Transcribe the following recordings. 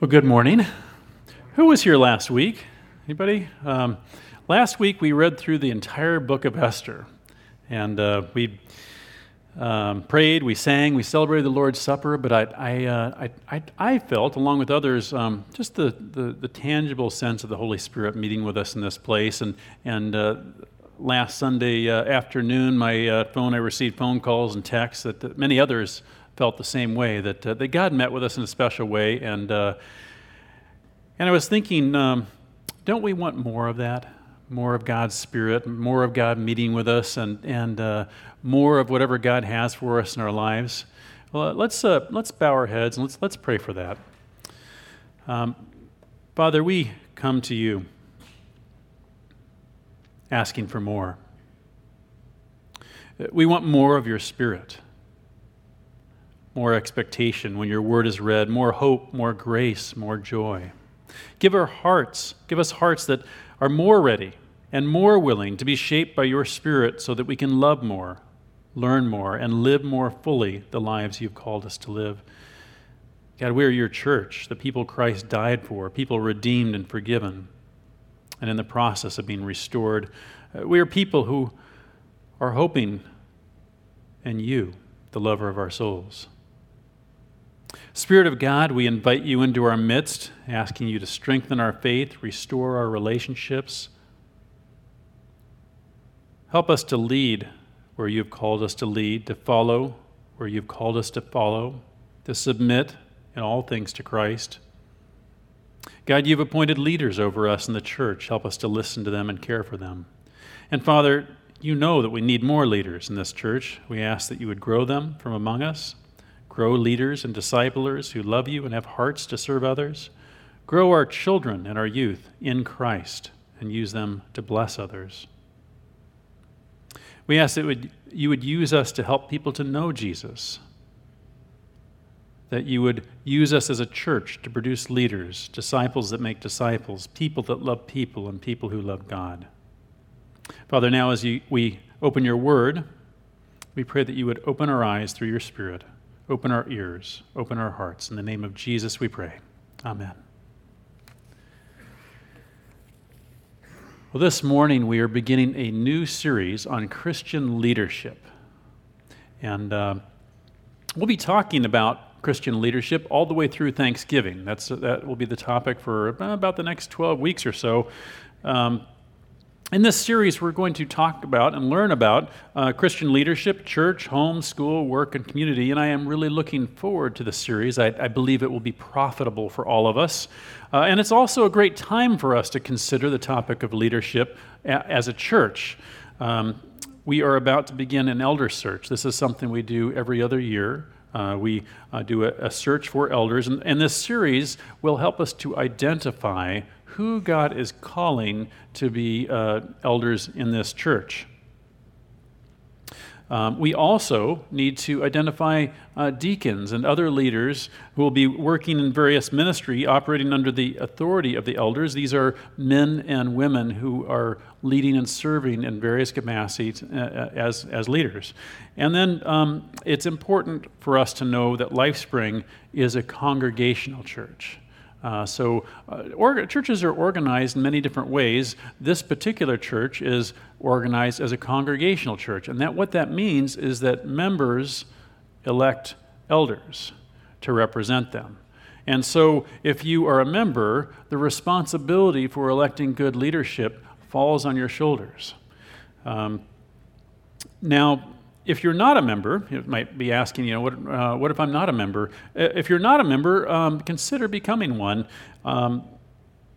Well, good morning. Who was here last week? Anybody? Um, last week we read through the entire book of Esther, and uh, we um, prayed, we sang, we celebrated the Lord's Supper. But I, I, uh, I, I, felt, along with others, um, just the, the, the, tangible sense of the Holy Spirit meeting with us in this place. And and uh, last Sunday uh, afternoon, my uh, phone, I received phone calls and texts that many others felt the same way that, uh, that God met with us in a special way. And, uh, and I was thinking, um, don't we want more of that? More of God's Spirit, more of God meeting with us, and, and uh, more of whatever God has for us in our lives? Well, let's, uh, let's bow our heads and let's, let's pray for that. Um, Father, we come to you asking for more. We want more of your Spirit more expectation when your word is read, more hope, more grace, more joy. Give our hearts, give us hearts that are more ready and more willing to be shaped by your spirit so that we can love more, learn more, and live more fully the lives you've called us to live. God, we are your church, the people Christ died for, people redeemed and forgiven, and in the process of being restored. Uh, we are people who are hoping in you, the lover of our souls. Spirit of God, we invite you into our midst, asking you to strengthen our faith, restore our relationships. Help us to lead where you've called us to lead, to follow where you've called us to follow, to submit in all things to Christ. God, you've appointed leaders over us in the church. Help us to listen to them and care for them. And Father, you know that we need more leaders in this church. We ask that you would grow them from among us. Grow leaders and disciplers who love you and have hearts to serve others. Grow our children and our youth in Christ and use them to bless others. We ask that would, you would use us to help people to know Jesus, that you would use us as a church to produce leaders, disciples that make disciples, people that love people, and people who love God. Father, now as you, we open your word, we pray that you would open our eyes through your Spirit Open our ears, open our hearts. In the name of Jesus, we pray. Amen. Well, this morning we are beginning a new series on Christian leadership. And uh, we'll be talking about Christian leadership all the way through Thanksgiving. That's, that will be the topic for about the next 12 weeks or so. Um, in this series, we're going to talk about and learn about uh, Christian leadership, church, home, school, work, and community. And I am really looking forward to this series. I, I believe it will be profitable for all of us. Uh, and it's also a great time for us to consider the topic of leadership a- as a church. Um, we are about to begin an elder search. This is something we do every other year. Uh, we uh, do a, a, search for elders, and, and this series will help us to identify who God is calling to be uh, elders in this church. Um, we also need to identify uh, deacons and other leaders who will be working in various ministry, operating under the authority of the elders. These are men and women who are leading and serving in various capacities uh, uh as, as leaders. And then um, it's important for us to know that LifeSpring is a congregational church. Uh, so, uh, or, churches are organized in many different ways. This particular church is organized as a congregational church, and that what that means is that members elect elders to represent them. And so, if you are a member, the responsibility for electing good leadership falls on your shoulders. Um, now, if you're not a member, you might be asking, you know, what, uh, what if I'm not a member? If you're not a member, um, consider becoming one. Um,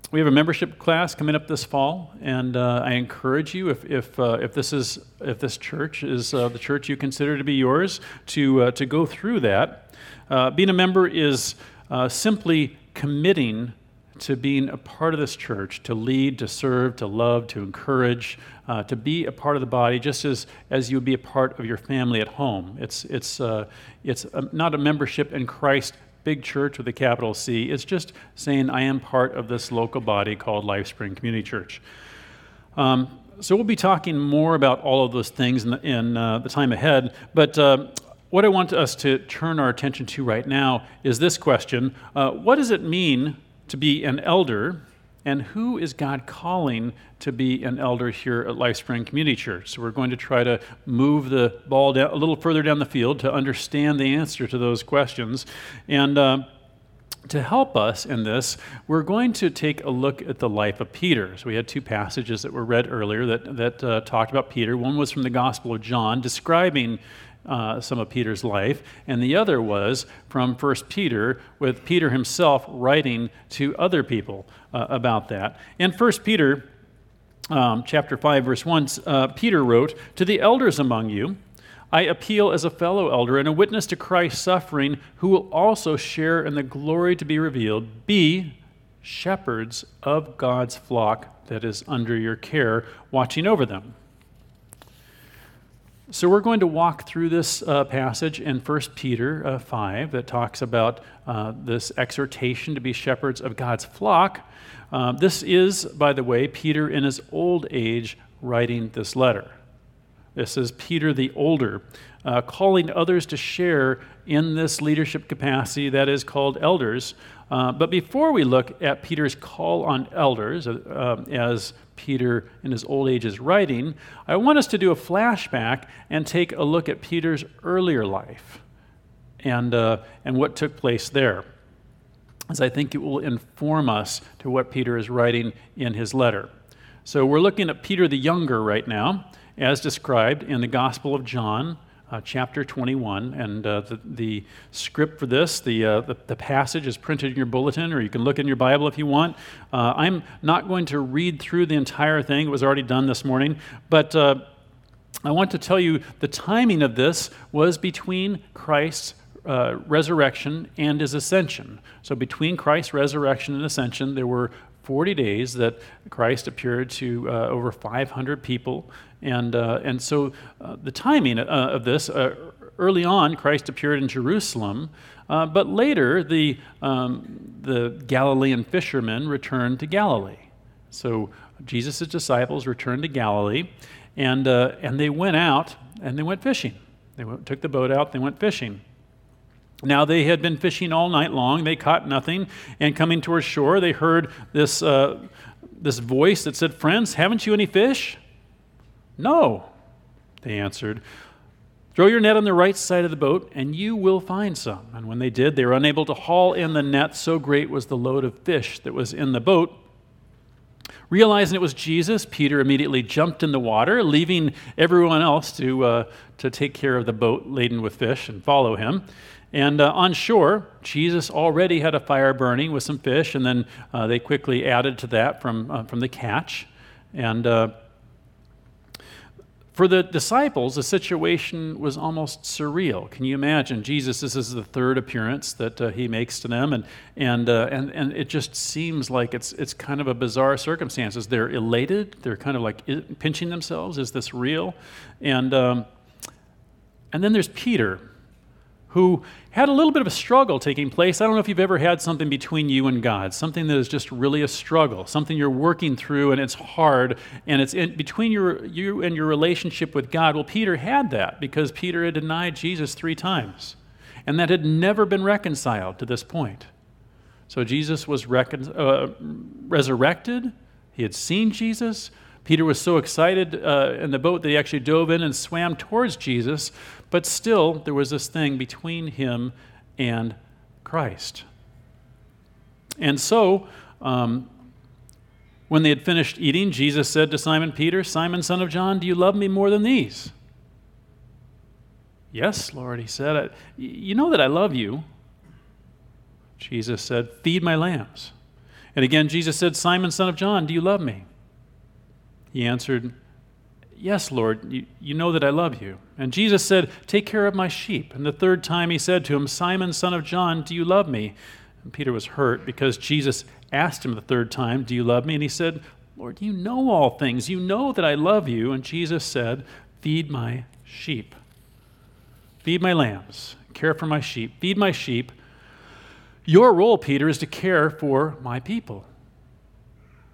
we have a membership class coming up this fall, and uh, I encourage you, if, if, uh, if, this, is, if this church is uh, the church you consider to be yours, to, uh, to go through that. Uh, being a member is simply committing to being a part of this church, to lead, to serve, to love, to encourage, uh, to be a part of the body, just as, as you would be a part of your family at home. It's, it's, uh, it's a, not a membership in Christ big church with a capital C. It's just saying, I am part of this local body called LifeSpring Community Church. Um, so we'll be talking more about all of those things in the, in, uh, the time ahead, but uh, what I want us to turn our attention to right now is this question uh, What does it mean to be an elder? And who is God calling to be an elder here at LifeSpring Community Church? So we're going to try to move the ball down, a little further down the field to understand the answer to those questions. And uh, to help us in this, we're going to take a look at the life of Peter. So we had two passages that were read earlier that, that uh, talked about Peter. One was from the Gospel of John, describing uh, some of Peter's life, and the other was from 1 Peter, with Peter himself writing to other people uh, about that. In 1 Peter um, chapter 5, verse 1, uh, Peter wrote, To the elders among you, I appeal as a fellow elder and a witness to Christ's suffering, who will also share in the glory to be revealed. Be shepherds of God's flock that is under your care, watching over them. So we're going to walk through this uh, passage in 1 Peter uh, 5 that talks about uh, this exhortation to be shepherds of God's flock. Uh, this is, by the way, Peter in his old age writing this letter. This is Peter the older, uh, calling others to share in this leadership capacity that is called elders. Uh, but before we look at Peter's call on elders, uh, um, as Peter in his old age is writing, I want us to do a flashback and take a look at Peter's earlier life and, uh, and what took place there, as I think it will inform us to what Peter is writing in his letter. So we're looking at Peter the Younger right now as described in the Gospel of John, uh, chapter 21. And uh, the, the, script for this, the, uh, the, the, passage is printed in your bulletin, or you can look in your Bible if you want. Uh, I'm not going to read through the entire thing, it was already done this morning. But uh, I want to tell you the timing of this was between Christ's uh, resurrection and his ascension. So, between Christ's resurrection and ascension, there were 40 days that Christ appeared to uh, over 500 people. And, uh, and so uh, the timing uh, of this, uh, early on, Christ appeared in Jerusalem, uh, but later the, um, the Galilean fishermen returned to Galilee. So Jesus' disciples returned to Galilee, and, and they went out and they went fishing. They went, took the boat out, they went fishing. Now they had been fishing all night long. They caught nothing. And coming towards shore, they heard this, uh, this voice that said, Friends, haven't you any fish? No, they answered. Throw your net on the right side of the boat, and you will find some. And when they did, they were unable to haul in the net, so great was the load of fish that was in the boat. Realizing it was Jesus, Peter immediately jumped in the water, leaving everyone else to, uh, to take care of the boat laden with fish and follow him. And uh, on shore, Jesus already had a fire burning with some fish, and then uh, they quickly added to that from, uh, from the catch. And uh, for the disciples, the situation was almost surreal. Can you imagine? Jesus, this is the third appearance that uh, he makes to them, and, and, uh, and, and it just seems like it's, it's kind of a bizarre circumstances. They're elated, they're kind of like pinching themselves. Is this real? And, um, and then there's Peter who had a little bit of a struggle taking place. I don't know if you've ever had something between you and God, something that is just really a struggle, something you're working through and it's hard and it's in between your, you and your relationship with God. Well, Peter had that because Peter had denied Jesus three times, and that had never been reconciled to this point. So Jesus was recon- uh, resurrected, he had seen Jesus. Peter was so excited uh, in the boat that he actually dove in and swam towards Jesus, but still, there was this thing between him and Christ. And so, um, when they had finished eating, Jesus said to Simon Peter, Simon, son of John, do you love me more than these? Yes, Lord, he said. You know that I love you. Jesus said, Feed my lambs. And again, Jesus said, Simon, son of John, do you love me? He answered, Yes, Lord, you, you know that I love you. And Jesus said, Take care of my sheep. And the third time he said to him, Simon, son of John, do you love me? And Peter was hurt because Jesus asked him the third time, Do you love me? And he said, Lord, you know all things. You know that I love you. And Jesus said, Feed my sheep. Feed my lambs. Care for my sheep. Feed my sheep. Your role, Peter, is to care for my people,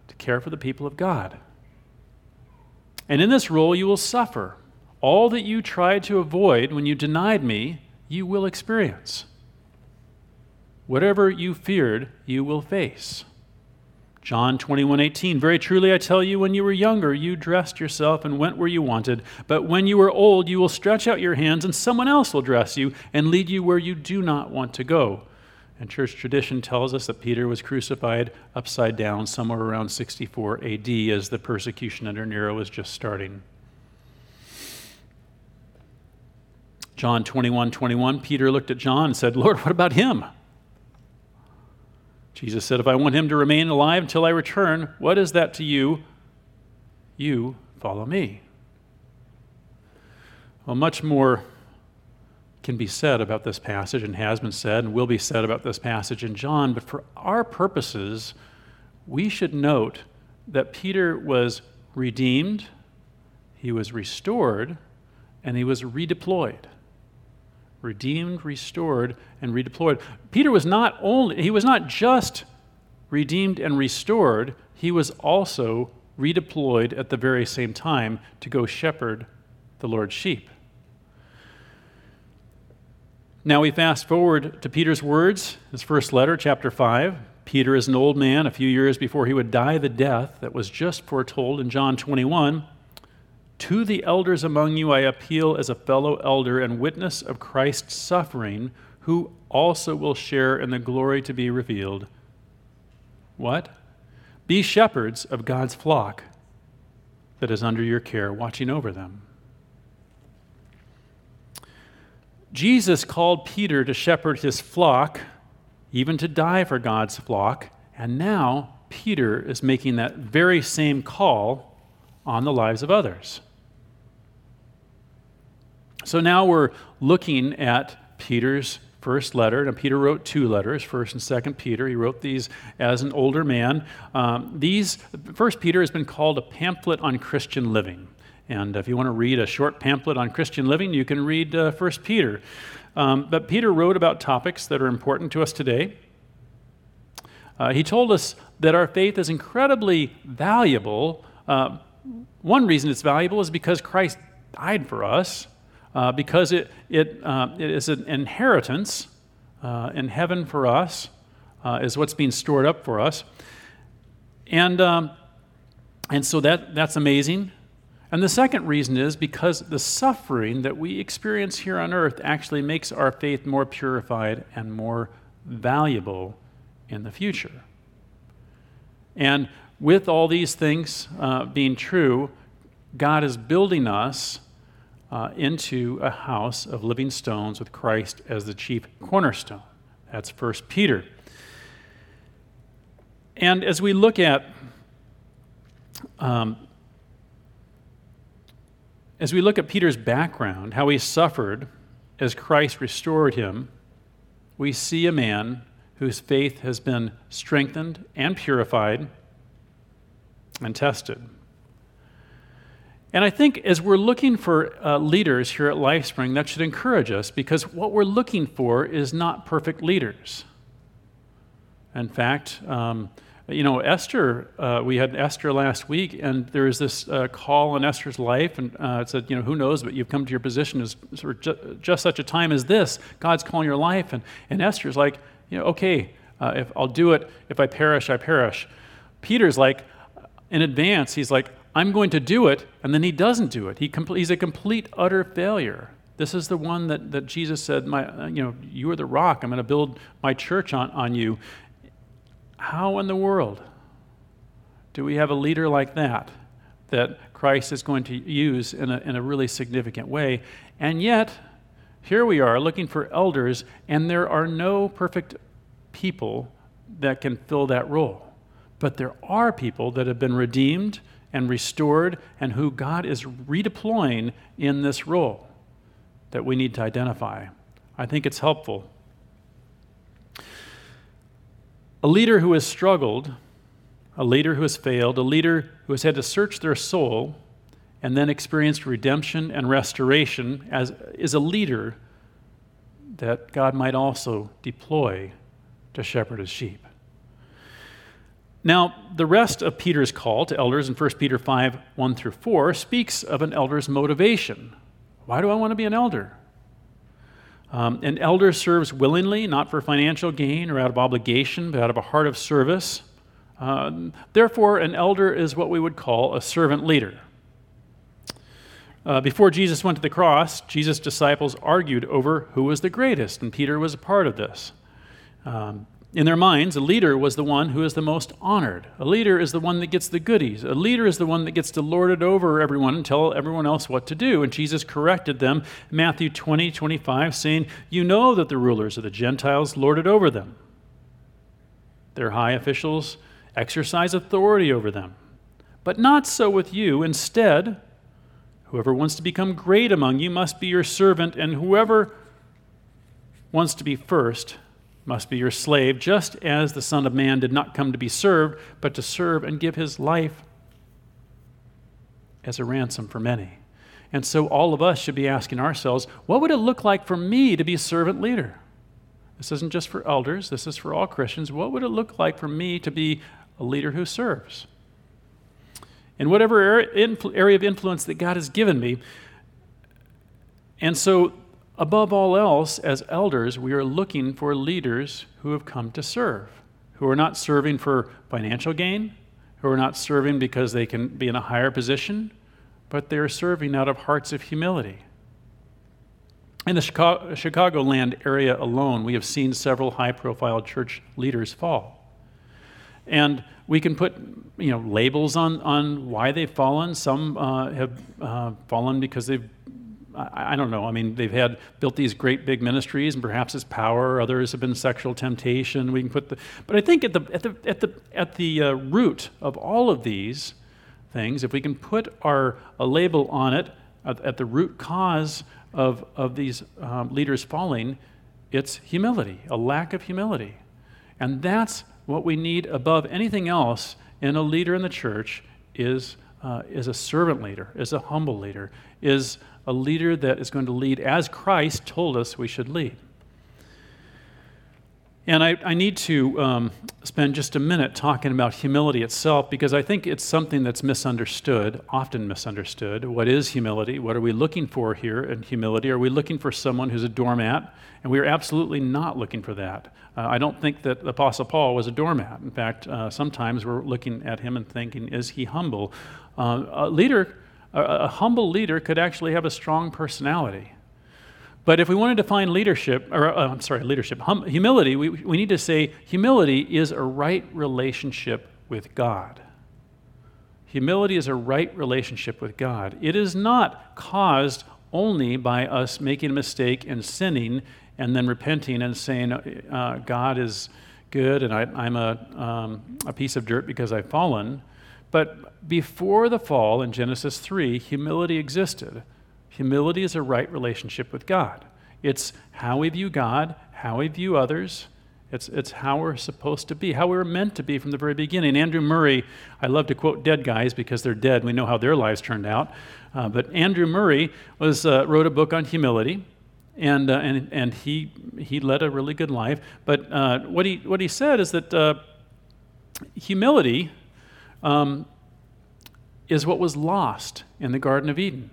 to care for the people of God. And in this role, you will suffer. All that you tried to avoid when you denied me, you will experience. Whatever you feared, you will face. John 21 18, Very truly I tell you, when you were younger, you dressed yourself and went where you wanted. But when you are old, you will stretch out your hands, and someone else will dress you and lead you where you do not want to go. And church tradition tells us that Peter was crucified upside down somewhere around 64 AD as the persecution under Nero was just starting. John 21 21, Peter looked at John and said, Lord, what about him? Jesus said, If I want him to remain alive until I return, what is that to you? You follow me. Well, much more can be said about this passage and has been said and will be said about this passage in John, but for our purposes, we should note that Peter was redeemed, he was restored, and he was redeployed redeemed, restored, and redeployed. Peter was not only, he was not just redeemed and restored, he was also redeployed at the very same time to go shepherd the Lord's sheep. Now we fast forward to Peter's words, his first letter, chapter 5. Peter is an old man, a few years before he would die the death that was just foretold in John 21. To the elders among you I appeal as a fellow elder and witness of Christ's suffering, who also will share in the glory to be revealed. What? Be shepherds of God's flock that is under your care, watching over them. Jesus called Peter to shepherd his flock, even to die for God's flock, and now Peter is making that very same call on the lives of others. So now we're looking at Peter's first letter. Now, Peter wrote two letters, First and Second Peter. He wrote these as an older man. Um, these First Peter has been called a pamphlet on Christian living. And if you want to read a short pamphlet on Christian living, you can read uh, First Peter. Um, but Peter wrote about topics that are important to us today. Uh, he told us that our faith is incredibly valuable. Uh, one reason it's valuable is because Christ died for us uh, because it, it, uh, it is an inheritance uh, in heaven for us, uh, is what's being stored up for us. And, um, and so that, that's amazing. And the second reason is because the suffering that we experience here on earth actually makes our faith more purified and more valuable in the future. And with all these things uh, being true, God is building us uh, into a house of living stones with Christ as the chief cornerstone. That's 1 Peter. And as we look at um, as we look at Peter's background, how he suffered as Christ restored him, we see a man whose faith has been strengthened and purified and tested. And I think as we're looking for uh, leaders here at LifeSpring, that should encourage us because what we're looking for is not perfect leaders. In fact, um, you know, Esther, uh, we had Esther last week, and there is this uh, call in Esther's life, and uh, it said, you know, who knows, but you've come to your position as sort of ju- just such a time as this. God's calling your life. And, and Esther's like, you know, okay, uh, if I'll do it, if I perish, I perish. Peter's like, in advance, he's like, I'm going to do it, and then he doesn't do it. He he's a complete, utter failure. This is the one that, that Jesus said, my, uh, you know, you are the rock. I'm going to build my church on, on you. How in the world do we have a leader like that that Christ is going to use in a, in a really significant way? And yet, here we are looking for elders, and there are no perfect people that can fill that role. But there are people that have been redeemed and restored and who God is redeploying in this role that we need to identify. I think it's helpful. A leader who has struggled, a leader who has failed, a leader who has had to search their soul and then experienced redemption and restoration as, is a leader that God might also deploy to shepherd his sheep. Now, the rest of Peter's call to elders in 1 Peter 5 1 through 4 speaks of an elder's motivation. Why do I want to be an elder? Um, an elder serves willingly, not for financial gain or out of obligation, but out of a heart of service. Um, therefore, an elder is what we would call a servant leader. Uh, before Jesus went to the cross, Jesus' disciples argued over who was the greatest, and Peter was a part of this. Um, in their minds, a leader was the one who is the most honored. A leader is the one that gets the goodies. A leader is the one that gets to lord it over everyone and tell everyone else what to do. And Jesus corrected them, Matthew 20, 25, saying, You know that the rulers of the Gentiles lord it over them. Their high officials exercise authority over them. But not so with you. Instead, whoever wants to become great among you must be your servant, and whoever wants to be first must be your slave, just as the Son of Man did not come to be served, but to serve and give his life as a ransom for many. And so all of us should be asking ourselves, what would it look like for me to be a servant leader? This isn't just for elders, this is for all Christians. What would it look like for me to be a leader who serves. In whatever area of influence that God has given me. And so, above all else, as elders, we are looking for leaders who have come to serve, who are not serving for financial gain, who are not serving because they can be in a higher position, but they're serving out of hearts of humility. In the Chicago, Chicagoland area alone, we have seen several high profile church leaders fall. And we can put you know, labels on, on why they've fallen. Some uh, have uh, fallen because they've, I, don't know, I mean, they've had built these great big ministries and perhaps it's power. Others have been sexual temptation. We can put the, but I think at the, at the, at the, at the uh, root of all of these things, if we can put our, a label on it at, at the root cause of, of these um, leaders falling, it's humility, a lack of humility. And that's what we need above anything else in a leader in the church is, uh, is a servant leader, is a humble leader, is a leader that is going to lead as Christ told us we should lead. And I, I need to um, spend just a minute talking about humility itself because I think it's something that's misunderstood, often misunderstood. What is humility? What are we looking for here in humility? Are we looking for someone who's a doormat? And we are absolutely not looking for that. Uh, I don't think that the Apostle Paul was a doormat. In fact, uh, sometimes we're looking at him and thinking, is he humble? Uh, a leader, a, a humble leader, could actually have a strong personality. But if we want to define leadership, or uh, I'm sorry, leadership, hum, humility, we, we need to say humility is a right relationship with God. Humility is a right relationship with God. It is not caused only by us making a mistake and sinning and then repenting and saying, uh, God is good and I, am a, um, a piece of dirt because I've fallen. But before the fall in Genesis 3, humility existed. Humility is a right relationship with God. It's how we view God, how we view others. It's, it's how we're supposed to be, how we were meant to be from the very beginning. Andrew Murray, I love to quote dead guys because they're dead. We know how their lives turned out. Uh, but Andrew Murray was, uh, wrote a book on humility, and, uh, and, and he, he led a really good life. But uh, what, he, what he said is that uh, humility um, is what was lost in the Garden of Eden.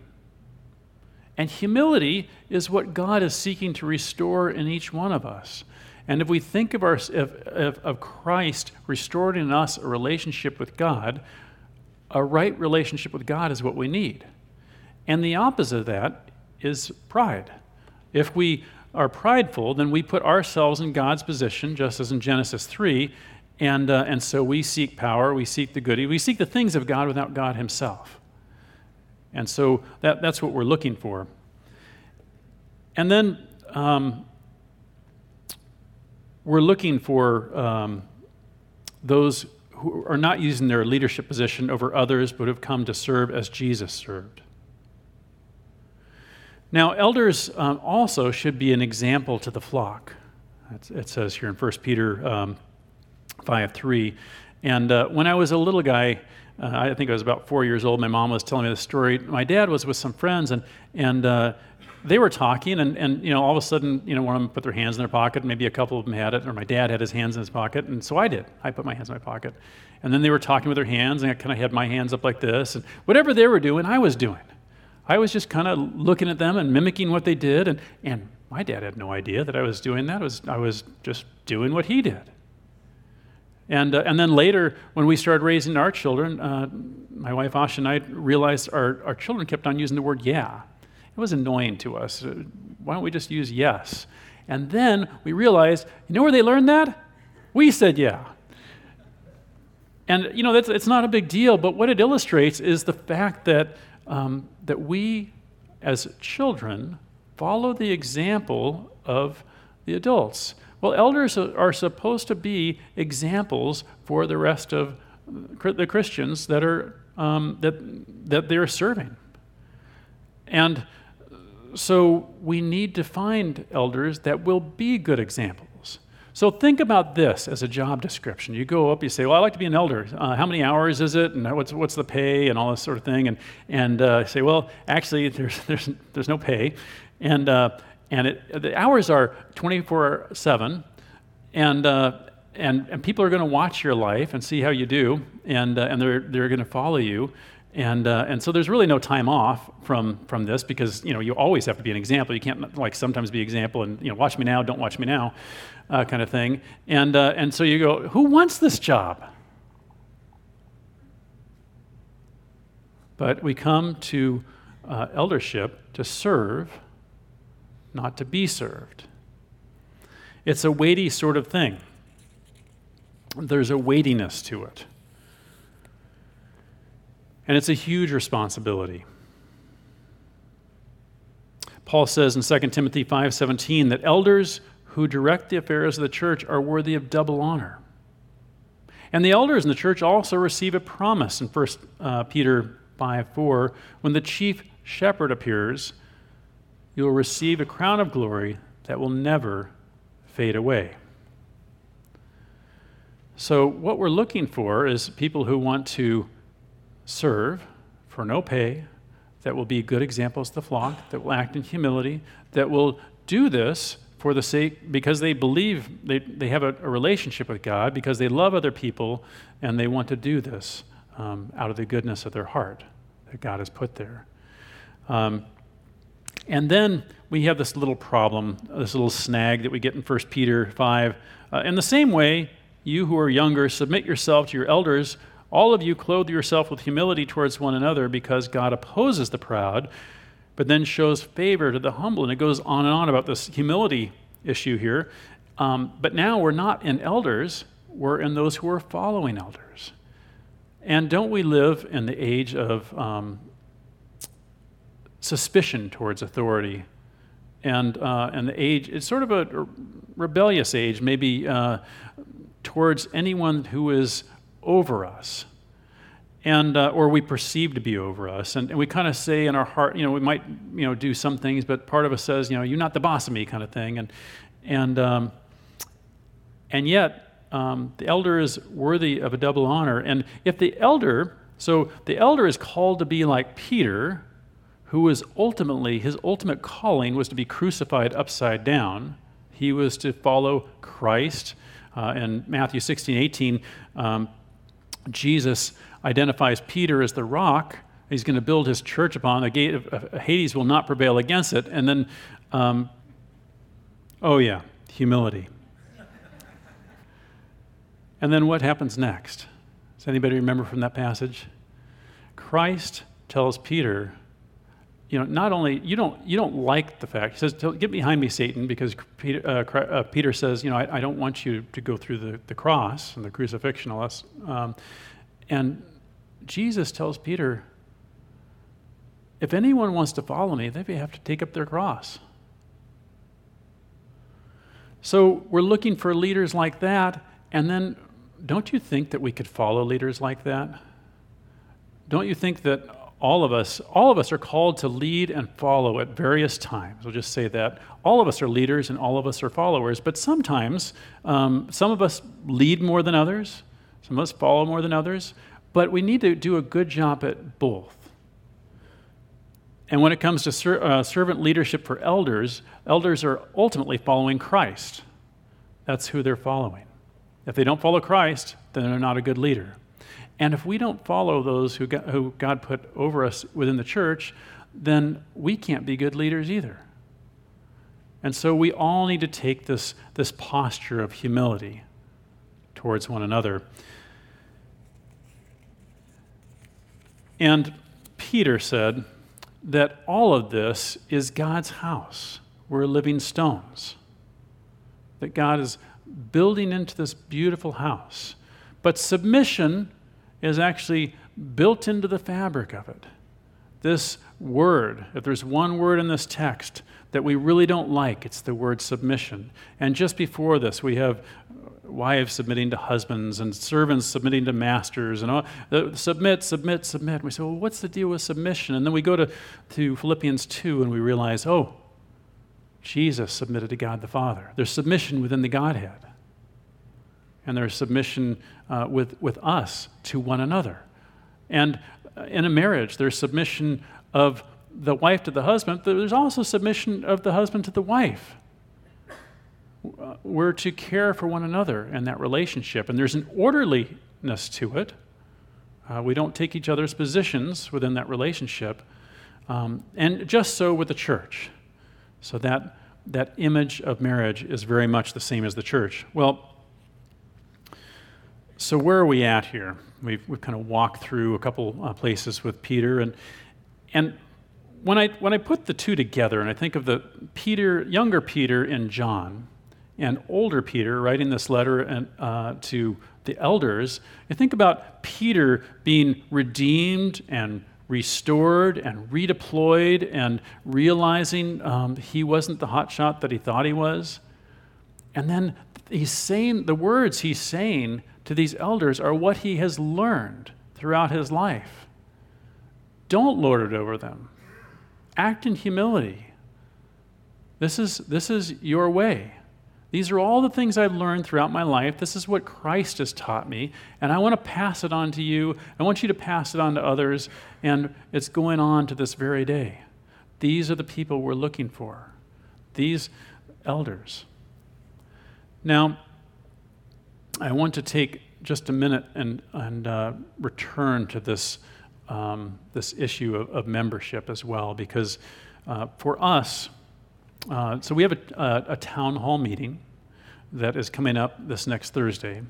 And humility is what God is seeking to restore in each one of us. And if we think of, our, of, Christ restored in us a relationship with God, a right relationship with God is what we need. And the opposite of that is pride. If we are prideful, then we put ourselves in God's position, just as in Genesis 3, and, uh, and so we seek power, we seek the goody, we seek the things of God without God Himself. And so that, that's what we're looking for. And then um, we're looking for um, those who are not using their leadership position over others, but have come to serve as Jesus served. Now, elders um, also should be an example to the flock. it says here in 1 Peter um, 5 3. And uh, when I was a little guy, uh, I think I was about four years old. My mom was telling me the story. My dad was with some friends, and and uh, they were talking, and, and you know, all of a sudden, you know, one of them put their hands in their pocket. Maybe a couple of them had it, or my dad had his hands in his pocket, and so I did. I put my hands in my pocket, and then they were talking with their hands, and I kind of had my hands up like this, and whatever they were doing, I was doing. I was just kind of looking at them and mimicking what they did. And, and my dad had no idea that I was doing that. was, I was just doing what he did. And, uh, and then later, when we started raising our children, uh, my wife Asha and I realized our, our children kept on using the word yeah. It was annoying to us. Uh, why don't we just use yes? And then we realized, you know where they learned that? We said yeah. And, you know, that's, it's not a big deal, but what it illustrates is the fact that, um, that we, as children, follow the example of the adults. Well, elders are supposed to be examples for the rest of the Christians that, are, um, that, that they're serving. And so we need to find elders that will be good examples. So think about this as a job description. You go up, you say, "Well, I'd like to be an elder. Uh, how many hours is it, and what's what's the pay, and all this sort of thing." And and uh, say, "Well, actually, there's there's there's no pay, and uh, and it, the hours are 24/7, and uh, and and people are going to watch your life and see how you do, and uh, and they're they're going to follow you." And, uh, and so there's really no time off from, from this because you know you always have to be an example. You can't like sometimes be example and you know watch me now, don't watch me now, uh, kind of thing. And uh, and so you go, who wants this job? But we come to uh, eldership to serve, not to be served. It's a weighty sort of thing. There's a weightiness to it. And it's a huge responsibility. Paul says in 2 Timothy 5:17 that elders who direct the affairs of the church are worthy of double honor. And the elders in the church also receive a promise in 1 uh, Peter 5 4. When the chief shepherd appears, you will receive a crown of glory that will never fade away. So, what we're looking for is people who want to serve for no pay, that will be good examples to the flock, that will act in humility, that will do this for the sake, because they believe they, they have a, a relationship with God, because they love other people, and they want to do this um, out of the goodness of their heart that God has put there. Um, and then we have this little problem, this little snag that we get in 1 Peter 5. Uh, in the same way, you who are younger, submit yourself to your elders all of you clothe yourself with humility towards one another because God opposes the proud, but then shows favor to the humble. And it goes on and on about this humility issue here. Um, but now we're not in elders, we're in those who are following elders. And don't we live in the age of um, suspicion towards authority? And, uh, and the age, it's sort of a rebellious age, maybe uh, towards anyone who is over us. And uh, or we perceive to be over us. And, and we kind of say in our heart you know we might you know do some things but part of us says you know you're not the boss of me kind of thing. And and um, and yet um, the elder is worthy of a double honor. And if the elder so the elder is called to be like peter who was ultimately his ultimate calling was to be crucified upside down he was to follow christ uh, in matthew 16 18 um, Jesus identifies Peter as the rock. He's going to build his church upon. The gate of Hades will not prevail against it. And then, um, oh, yeah, humility. and then what happens next? Does anybody remember from that passage? Christ tells Peter, you know, not only you don't you don't like the fact he says, "Get behind me, Satan," because Peter, uh, uh, Peter says, you know, I, I, don't want you to go through the, the cross and the crucifixion, this. Um, and Jesus tells Peter, if anyone wants to follow me, they have to take up their cross. So we're looking for leaders like that, and then don't you think that we could follow leaders like that? Don't you think that all of us, all of us are called to lead and follow at various times. We'll just say that. All of us are leaders and all of us are followers, but sometimes um, some of us lead more than others, some of us follow more than others, but we need to do a good job at both. And when it comes to ser- uh, servant leadership for elders, elders are ultimately following Christ. That's who they're following. If they don't follow Christ, then they're not a good leader. And if we don't follow those who God, who God put over us within the church, then we can't be good leaders either. And so we all need to take this, this posture of humility towards one another. And Peter said that all of this is God's house. We're living stones. That God is building into this beautiful house. But submission is actually built into the fabric of it. This word, if there's one word in this text that we really don't like, it's the word submission. And just before this, we have wives submitting to husbands and servants submitting to masters and all, uh, submit, submit, submit. We say, well, what's the deal with submission? And then we go to, to Philippians 2 and we realize, oh, Jesus submitted to God the Father. There's submission within the Godhead. And there's submission uh, with, with us to one another. And uh, in a marriage, there's submission of the wife to the husband, there's also submission of the husband to the wife. Uh, we're to care for one another in that relationship, and there's an orderliness to it. Uh, we don't take each other's positions within that relationship. Um, and just so with the church. So that, that image of marriage is very much the same as the church. Well, so where are we at here? We've, we've kind of walked through a couple uh, places with Peter, and, and when, I, when I put the two together, and I think of the Peter, younger Peter and John, and older Peter writing this letter and, uh, to the elders, I think about Peter being redeemed and restored and redeployed and realizing um, he wasn't the hotshot that he thought he was. And then he's saying the words he's saying to these elders are what he has learned throughout his life. Don't lord it over them. Act in humility. This is, this is your way. These are all the things I've learned throughout my life. This is what Christ has taught me, and I want to pass it on to you. I want you to pass it on to others, and it's going on to this very day. These are the people we're looking for, these elders. Now, I want to take just a minute and, and uh, return to this, um, this issue of, of, membership as well, because uh, for us, uh, so we have a, a, a, town hall meeting that is coming up this next Thursday.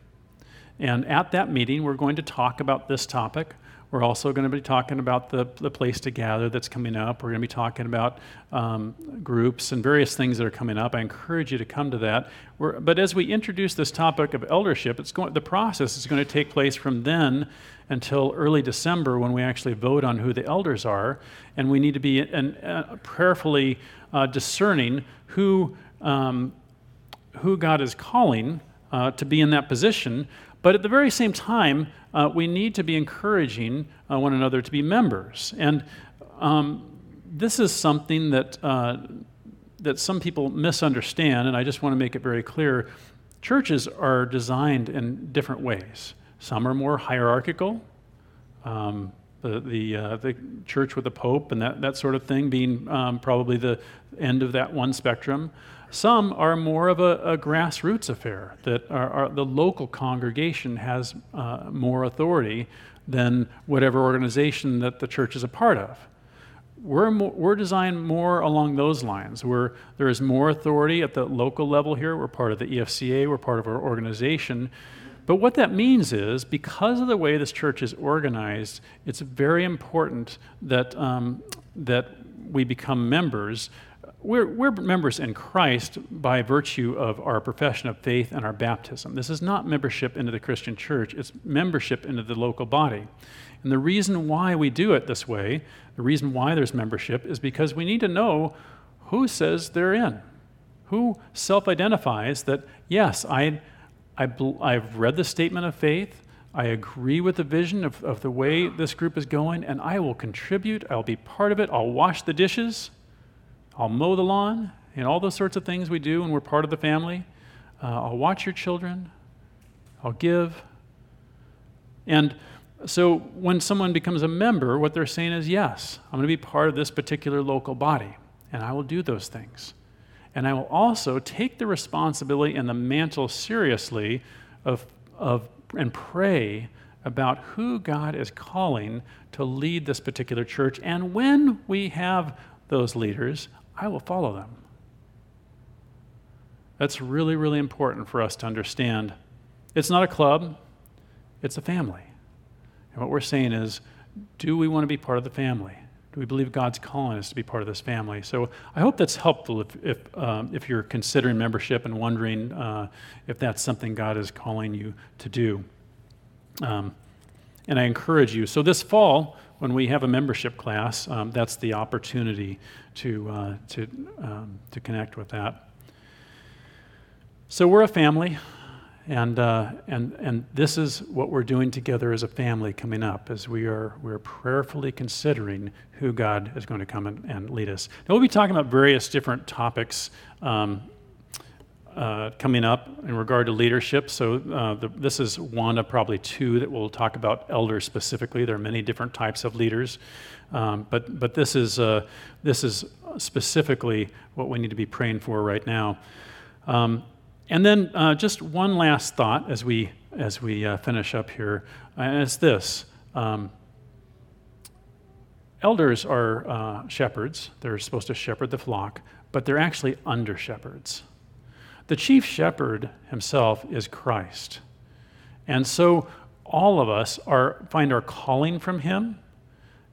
And at that meeting, we're going to talk about this topic. We're also going to be talking about the, the place to gather that's coming up. We're going to be talking about um, groups and various things that are coming up. I encourage you to come to that. We're, but as we introduce this topic of eldership, it's going, the process is going to take place from then until early December when we actually vote on who the elders are. And we need to be an, uh, prayerfully uh, discerning who, um, who God is calling uh, to be in that position. But at the very same time, uh, we need to be encouraging uh, one another to be members. And um, this is something that, uh, that some people misunderstand, and I just want to make it very clear. Churches are designed in different ways. Some are more hierarchical. Um, the, the, uh, the church with the Pope and that, that sort of thing being um, probably the end of that one spectrum. Some are more of a, a grassroots affair, that are, are, the local congregation has uh, more authority than whatever organization that the church is a part of. We're, more, we're designed more along those lines, where there is more authority at the local level here. We're part of the EFCA, we're part of our organization. But what that means is, because of the way this church is organized, it's very important that, um, that we become members. We're, we're members in Christ by virtue of our profession of faith and our baptism. This is not membership into the Christian church, it's membership into the local body. And the reason why we do it this way, the reason why there's membership, is because we need to know who says they're in. Who self identifies that, yes, I I I've read the statement of faith. I agree with the vision of, of the way this group is going, and I will contribute. I'll be part of it. I'll wash the dishes. I'll mow the lawn, and all those sorts of things we do when we're part of the family. Uh, I'll watch your children. I'll give. And so when someone becomes a member, what they're saying is, yes, I'm going to be part of this particular local body, and I will do those things. And I will also take the responsibility and the mantle seriously of, of and pray about who God is calling to lead this particular church. And when we have those leaders, I will follow them. That's really, really important for us to understand. It's not a club, it's a family. And what we're saying is do we want to be part of the family? Do we believe God's calling us to be part of this family? So I hope that's helpful if, if, um, if you're considering membership and wondering uh, if that's something God is calling you to do. Um, and I encourage you. So this fall, when we have a membership class, um, that's the opportunity to, uh, to, um, to connect with that. So we're a family. And, uh, and, and this is what we're doing together as a family coming up as we are we're prayerfully considering who God is going to come and, and lead us. Now, we'll be talking about various different topics um, uh, coming up in regard to leadership. So, uh, the, this is one of probably two that we'll talk about elders specifically. There are many different types of leaders, um, but, but this, is, uh, this is specifically what we need to be praying for right now. Um, and then uh, just one last thought as we, as we uh, finish up here, it's this. Um, elders are uh, shepherds. They're supposed to shepherd the flock, but they're actually under shepherds. The chief shepherd himself is Christ. And so all of us are, find our calling from him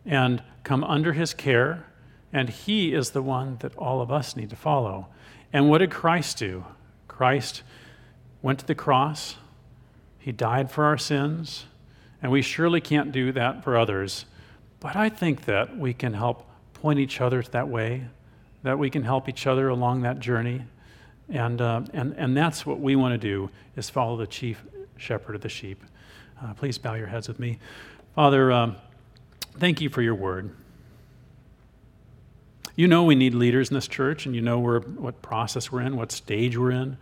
and come under his care, and he is the one that all of us need to follow. And what did Christ do? Christ went to the cross, He died for our sins, and we surely can't do that for others. But I think that we can help point each other that way, that we can help each other along that journey. And, uh, and, and that's what we want to do is follow the chief shepherd of the sheep. Uh, please bow your heads with me. Father, um, thank you for your word. You know we need leaders in this church, and you know we're, what process we're in, what stage we're in.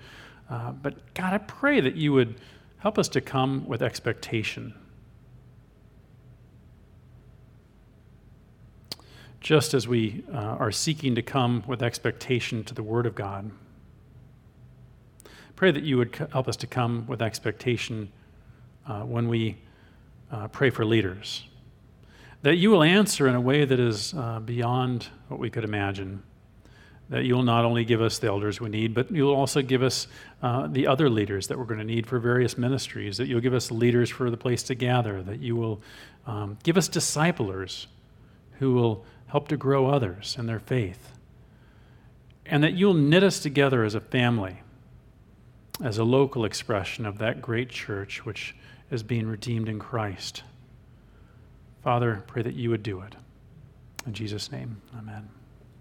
Uh, but God, I pray that you would help us to come with expectation. Just as we uh, are seeking to come with expectation to the Word of God. Pray that you would help us to come with expectation uh, when we uh, pray for leaders that you will answer in a way that is uh, beyond what we could imagine. That you will not only give us the elders we need, but you'll also give us uh, the other leaders that we're going to need for various ministries. That you'll give us leaders for the place to gather. That you will um, give us disciplers who will help to grow others in their faith. And that you'll knit us together as a family, as a local expression of that great church which is being redeemed in Christ. Father, pray that you would do it. In Jesus' name, amen.